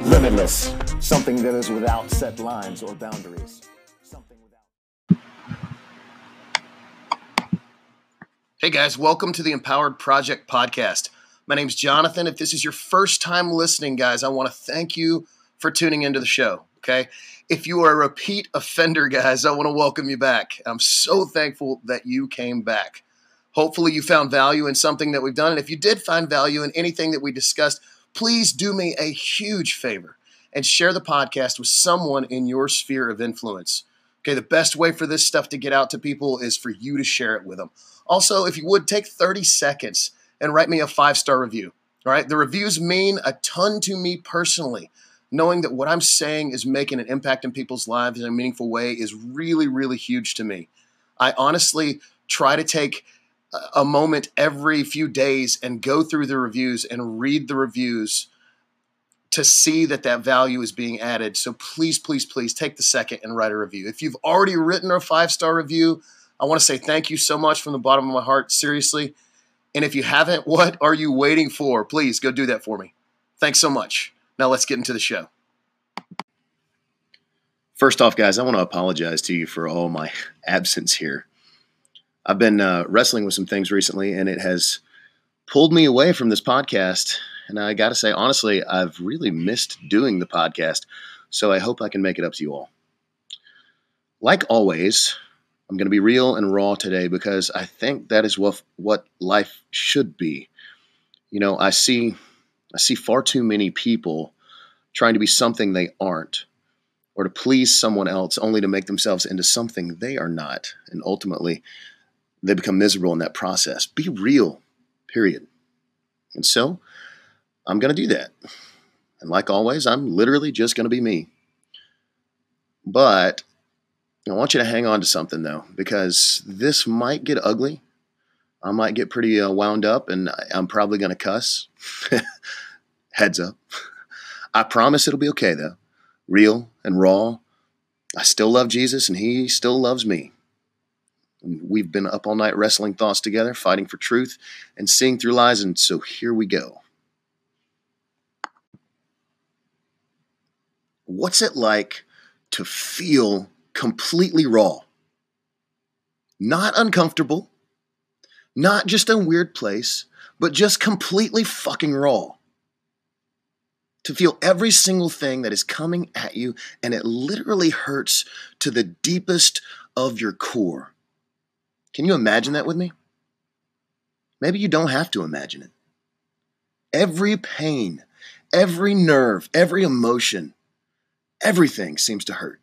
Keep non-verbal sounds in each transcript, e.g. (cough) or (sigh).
Limitless, something that is without set lines or boundaries. Something without. Hey guys, welcome to the Empowered Project podcast. My name's Jonathan. If this is your first time listening, guys, I want to thank you for tuning into the show. Okay. If you are a repeat offender, guys, I want to welcome you back. I'm so thankful that you came back. Hopefully, you found value in something that we've done. And if you did find value in anything that we discussed, please do me a huge favor and share the podcast with someone in your sphere of influence. Okay, the best way for this stuff to get out to people is for you to share it with them. Also, if you would take 30 seconds and write me a five star review. All right, the reviews mean a ton to me personally. Knowing that what I'm saying is making an impact in people's lives in a meaningful way is really, really huge to me. I honestly try to take a moment every few days and go through the reviews and read the reviews to see that that value is being added. So please, please, please take the second and write a review. If you've already written a five star review, I want to say thank you so much from the bottom of my heart, seriously. And if you haven't, (laughs) what are you waiting for? Please go do that for me. Thanks so much. Now let's get into the show. First off, guys, I want to apologize to you for all my (laughs) absence here. I've been uh, wrestling with some things recently, and it has pulled me away from this podcast. And I got to say, honestly, I've really missed doing the podcast. So I hope I can make it up to you all. Like always, I'm going to be real and raw today because I think that is what what life should be. You know, I see I see far too many people trying to be something they aren't or to please someone else only to make themselves into something they are not. And ultimately, they become miserable in that process. Be real, period. And so I'm going to do that. And like always, I'm literally just going to be me. But I want you to hang on to something though, because this might get ugly. I might get pretty uh, wound up and I'm probably going to cuss. (laughs) Heads up. I promise it'll be okay though. Real and raw. I still love Jesus and he still loves me. We've been up all night wrestling thoughts together, fighting for truth and seeing through lies. And so here we go. What's it like to feel completely raw? Not uncomfortable, not just a weird place, but just completely fucking raw. To feel every single thing that is coming at you, and it literally hurts to the deepest of your core. Can you imagine that with me? Maybe you don't have to imagine it. Every pain, every nerve, every emotion, everything seems to hurt.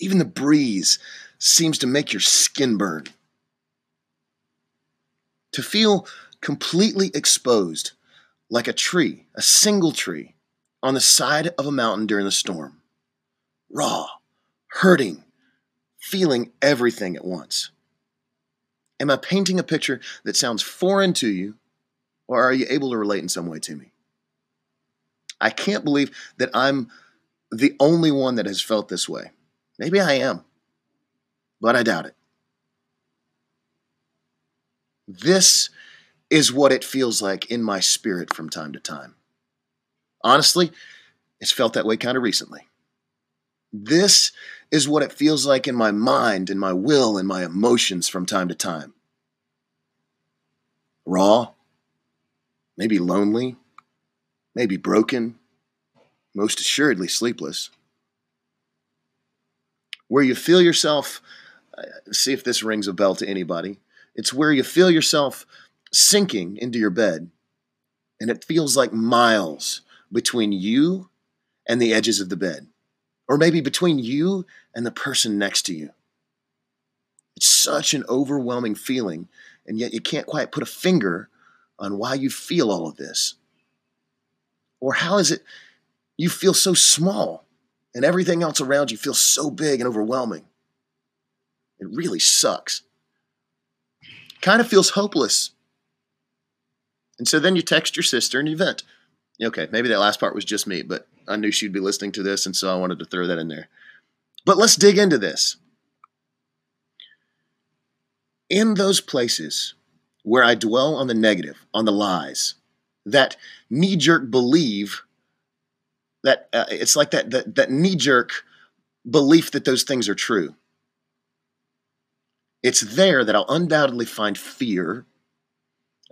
Even the breeze seems to make your skin burn. To feel completely exposed, like a tree, a single tree, on the side of a mountain during the storm. Raw, hurting, feeling everything at once. Am I painting a picture that sounds foreign to you, or are you able to relate in some way to me? I can't believe that I'm the only one that has felt this way. Maybe I am, but I doubt it. This is what it feels like in my spirit from time to time. Honestly, it's felt that way kind of recently. This is what it feels like in my mind, in my will, and my emotions from time to time. Raw, maybe lonely, maybe broken, most assuredly sleepless. Where you feel yourself, uh, see if this rings a bell to anybody. It's where you feel yourself sinking into your bed, and it feels like miles between you and the edges of the bed or maybe between you and the person next to you. It's such an overwhelming feeling, and yet you can't quite put a finger on why you feel all of this. Or how is it you feel so small and everything else around you feels so big and overwhelming? It really sucks. Kind of feels hopeless. And so then you text your sister and you vent. Okay, maybe that last part was just me, but I knew she'd be listening to this, and so I wanted to throw that in there. But let's dig into this. In those places where I dwell on the negative, on the lies, that knee jerk believe that uh, it's like that that, that knee jerk belief that those things are true. It's there that I'll undoubtedly find fear.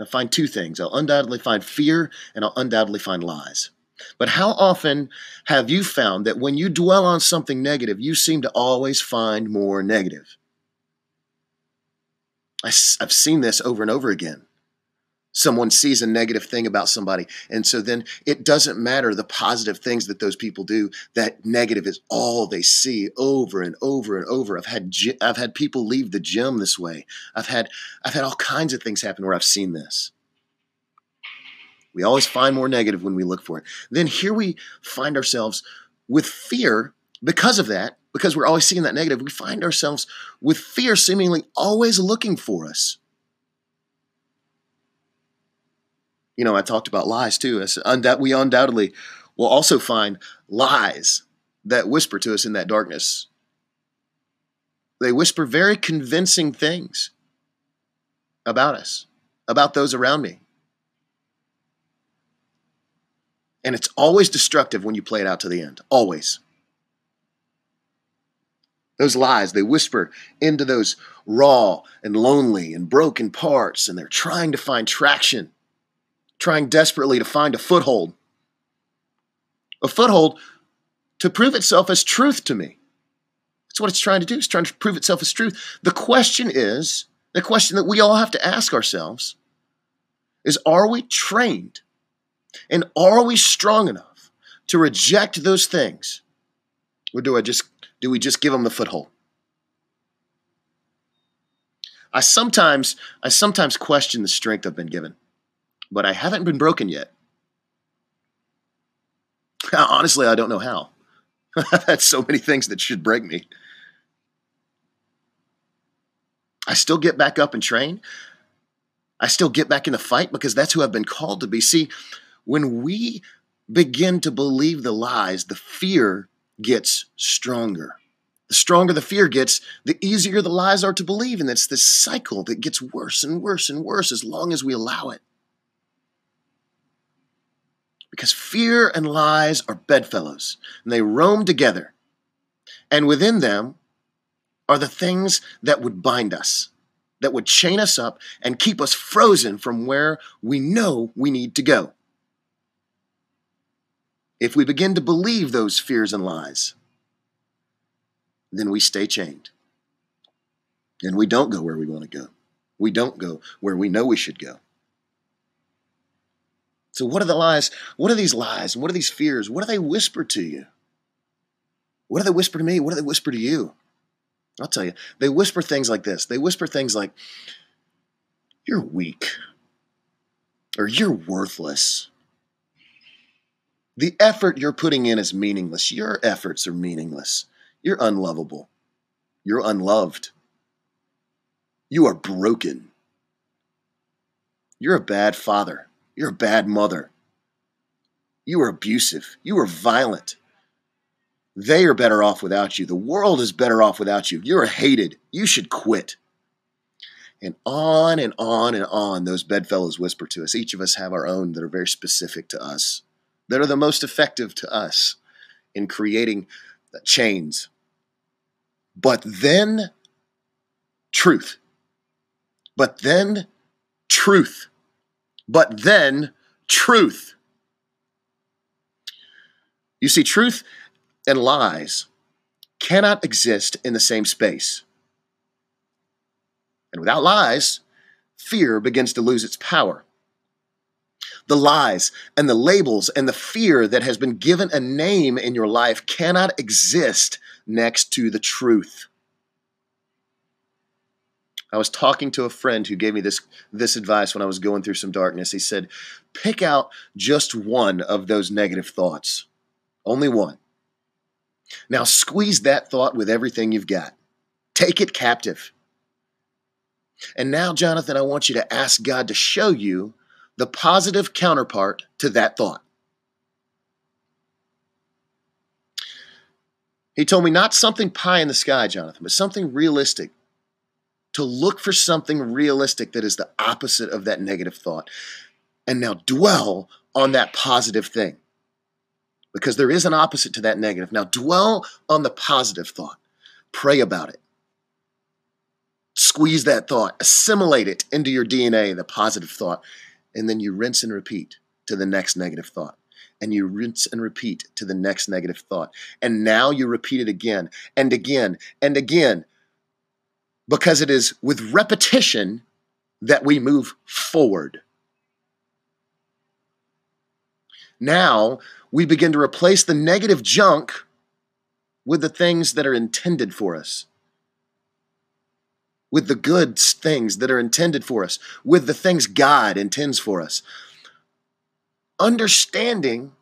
I'll find two things. I'll undoubtedly find fear and I'll undoubtedly find lies. But how often have you found that when you dwell on something negative, you seem to always find more negative? I, have seen this over and over again. Someone sees a negative thing about somebody, and so then it doesn't matter the positive things that those people do. That negative is all they see over and over and over. I've had I've had people leave the gym this way. I've had I've had all kinds of things happen where I've seen this. We always find more negative when we look for it. Then here we find ourselves with fear because of that, because we're always seeing that negative. We find ourselves with fear seemingly always looking for us. You know, I talked about lies too. We undoubtedly will also find lies that whisper to us in that darkness. They whisper very convincing things about us, about those around me. And it's always destructive when you play it out to the end. Always. Those lies, they whisper into those raw and lonely and broken parts, and they're trying to find traction, trying desperately to find a foothold. A foothold to prove itself as truth to me. That's what it's trying to do. It's trying to prove itself as truth. The question is the question that we all have to ask ourselves is are we trained and are we strong enough to reject those things? Or do I just do we just give them the foothold? I sometimes I sometimes question the strength I've been given, but I haven't been broken yet. (laughs) Honestly, I don't know how. (laughs) I've had so many things that should break me. I still get back up and train. I still get back in the fight because that's who I've been called to be. See, when we begin to believe the lies, the fear gets stronger. The stronger the fear gets, the easier the lies are to believe. And it's this cycle that gets worse and worse and worse as long as we allow it. Because fear and lies are bedfellows, and they roam together. And within them are the things that would bind us, that would chain us up and keep us frozen from where we know we need to go if we begin to believe those fears and lies, then we stay chained. And we don't go where we want to go. We don't go where we know we should go. So, what are the lies? What are these lies? What are these fears? What do they whisper to you? What do they whisper to me? What do they whisper to you? I'll tell you. They whisper things like this. They whisper things like, You're weak, or You're worthless, the effort you're putting in is meaningless. Your efforts are meaningless. You're unlovable. You're unloved. You are broken. You're a bad father. You're a bad mother. You are abusive. You are violent. They are better off without you. The world is better off without you. You're hated. You should quit. And on and on and on, those bedfellows whisper to us. Each of us have our own that are very specific to us that are the most effective to us in creating chains. But then truth. But then truth. But then truth. You see, truth and lies cannot exist in the same space. And without lies, fear begins to lose its power the lies and the labels and the fear that has been given a name in your life cannot exist next to the truth. I was talking to a friend who gave me this, this advice when I was going through some darkness. He said, Pick out just one of those negative thoughts, only one. Now squeeze that thought with everything you've got, take it captive. And now, Jonathan, I want you to ask God to show you the positive counterpart to that thought. He told me not something pie in the sky, Jonathan, but something realistic. To look for something realistic that is the opposite of that negative thought. And now dwell on that positive thing. because there is an opposite to that negative. Now, dwell on the positive thought, pray about it. Squeeze that thought, assimilate it into your DNA, the positive thought, and then you rinse and repeat to the next negative thought. And you rinse and repeat to the next negative thought. And now you repeat it again and again and again because it is with repetition that we move forward. Now we begin to replace the negative junk with the things that are intended for us, with the good things that are intended for us, with the things God intends for us. Understanding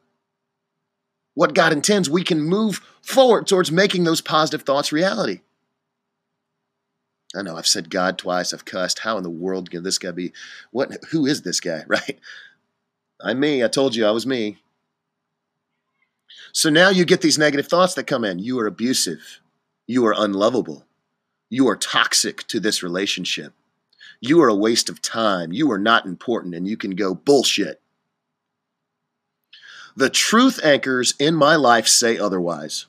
what God intends, we can move forward towards making those positive thoughts reality. I know I've said God twice, I've cussed. How in the world can this guy be? What who is this guy, (laughs) right? I'm me. I told you I was me. So now you get these negative thoughts that come in. You are abusive. You are unlovable. You are toxic to this relationship. You are a waste of time. You are not important, and you can go bullshit. The truth anchors in my life say otherwise.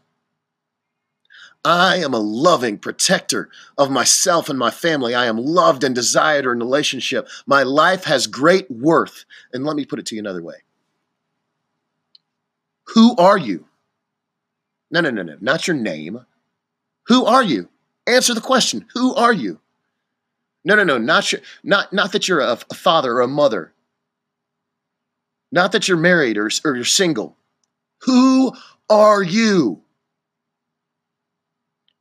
I am a loving protector of myself and my family. I am loved and desired in relationship. My life has great worth. And let me put it to you another way Who are you? No, no, no, no, not your name. Who are you? Answer the question. Who are you? No, no, no, not not not that you're a, a father or a mother. Not that you're married or, or you're single. Who are you?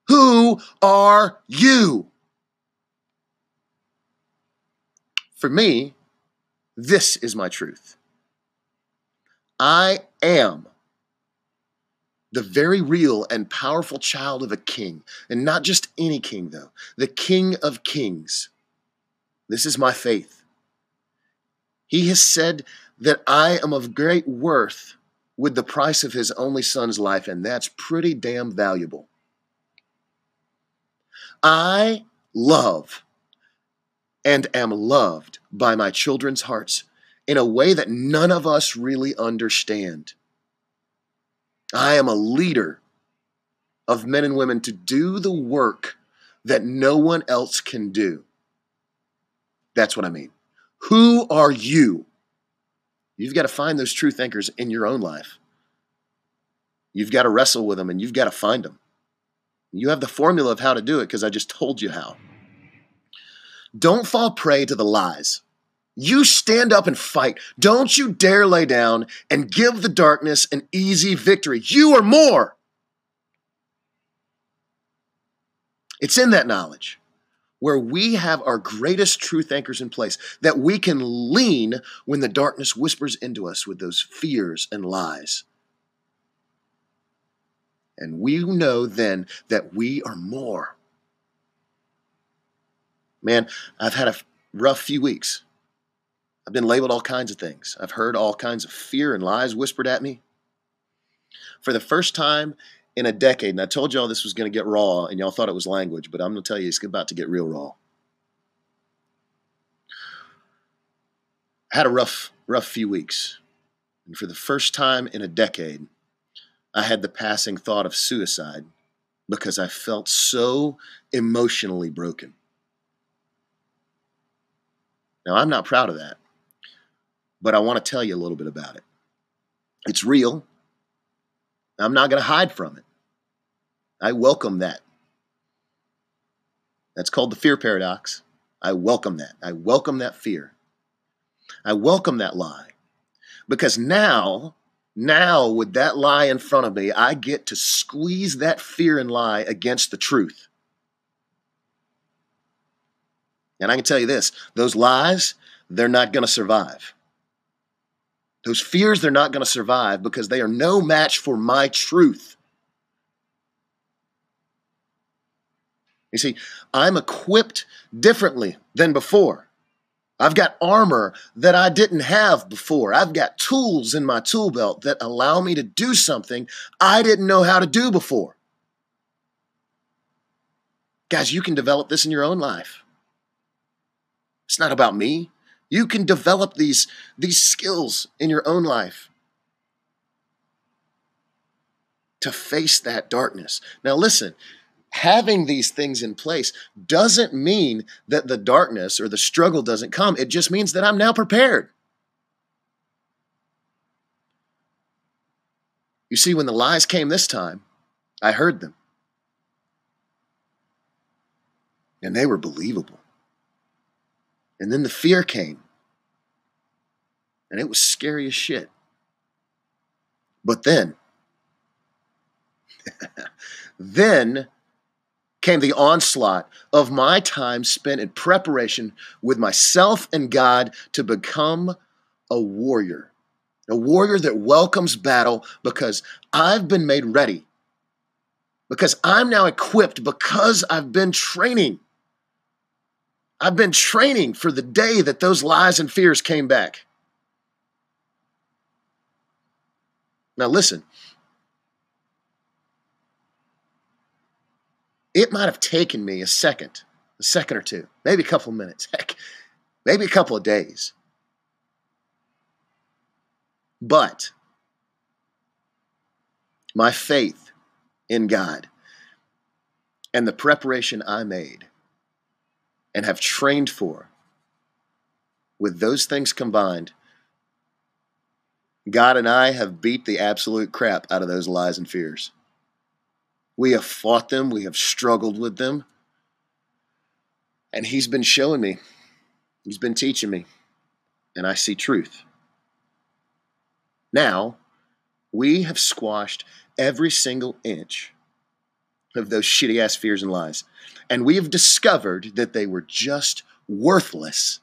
Who are you? For me, this is my truth. I am the very real and powerful child of a king, and not just any king, though, the King of Kings. This is my faith. He has said that I am of great worth with the price of his only son's life, and that's pretty damn valuable. I love and am loved by my children's hearts in a way that none of us really understand. I am a leader of men and women to do the work that no one else can do. That's what I mean. Who are you? You've got to find those truth anchors in your own life. You've got to wrestle with them and you've got to find them. You have the formula of how to do it because I just told you how. Don't fall prey to the lies. You stand up and fight. Don't you dare lay down and give the darkness an easy victory. You are more. It's in that knowledge where we have our greatest truth anchors in place that we can lean when the darkness whispers into us with those fears and lies. And we know then that we are more. Man, I've had a rough few weeks. I've been labeled all kinds of things. I've heard all kinds of fear and lies whispered at me. For the first time in a decade, and I told y'all this was going to get raw, and y'all thought it was language, but I'm going to tell you it's about to get real raw. I had a rough, rough few weeks. And for the first time in a decade, I had the passing thought of suicide because I felt so emotionally broken. Now, I'm not proud of that, but I want to tell you a little bit about it. It's real. I'm not going to hide from it. I welcome that. That's called the fear paradox. I welcome that. I welcome that fear. I welcome that lie because now now, with that lie in front of me, I get to squeeze that fear and lie against the truth. And I can tell you this those lies, they're not going to survive. Those fears, they're not going to survive because they are no match for my truth. You see, I'm equipped differently than before. I've got armor that I didn't have before. I've got tools in my tool belt that allow me to do something I didn't know how to do before. Guys, you can develop this in your own life. It's not about me. You can develop these, these skills in your own life. to face that darkness. Now, listen, having these things in place doesn't mean that the darkness or the struggle doesn't come. It just means that I'm now prepared. You see, when the lies came this time, I heard them. And they were believable. And then the fear came. And it was scary as shit. But then, (laughs) then came the onslaught of my time spent in preparation with myself and God to become a warrior. A warrior that welcomes battle because I've been made ready. Because I'm now equipped because I've been training. I've been training for the day that those lies and fears came back. Now, listen, it might have taken me a second, a second or two, maybe a couple of minutes, (laughs) heck, maybe a couple of days. But my faith in God and the preparation I made and have trained for, with those things combined, God and I have beat the absolute crap out of those lies and fears. We have fought them, we have struggled with them. And He's been showing me, He's been teaching me, and I see truth. Now, we have squashed every single inch of those shitty ass fears and lies. And we have discovered that they were just worthless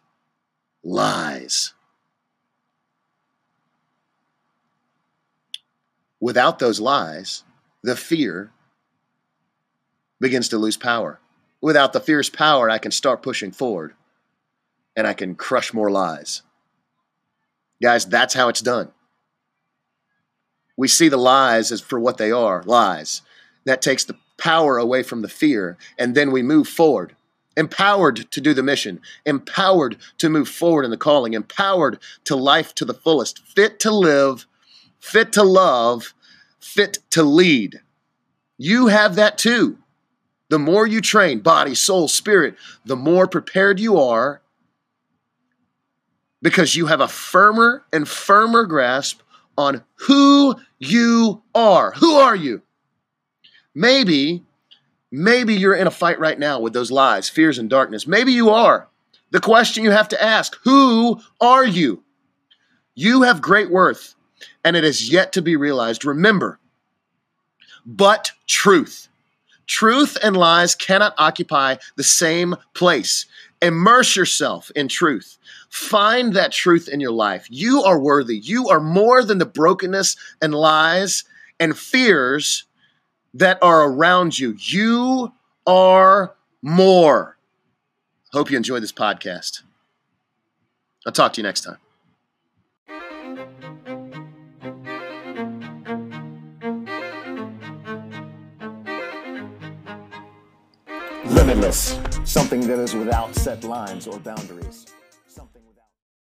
lies. Without those lies, the fear begins to lose power. Without the fear's power, I can start pushing forward and I can crush more lies. Guys, that's how it's done. We see the lies as for what they are lies. That takes the power away from the fear, and then we move forward. Empowered to do the mission, empowered to move forward in the calling, empowered to life to the fullest, fit to live, fit to love, fit to lead. You have that too. The more you train, body, soul, spirit, the more prepared you are because you have a firmer and firmer grasp on who you are. Who are you? Maybe, maybe you're in a fight right now with those lies, fears, and darkness. Maybe you are. The question you have to ask who are you? You have great worth, and it is yet to be realized. Remember, but truth. Truth and lies cannot occupy the same place. Immerse yourself in truth. Find that truth in your life. You are worthy. You are more than the brokenness and lies and fears that are around you. You are more. Hope you enjoy this podcast. I'll talk to you next time. Limitless, something that is without set lines or boundaries.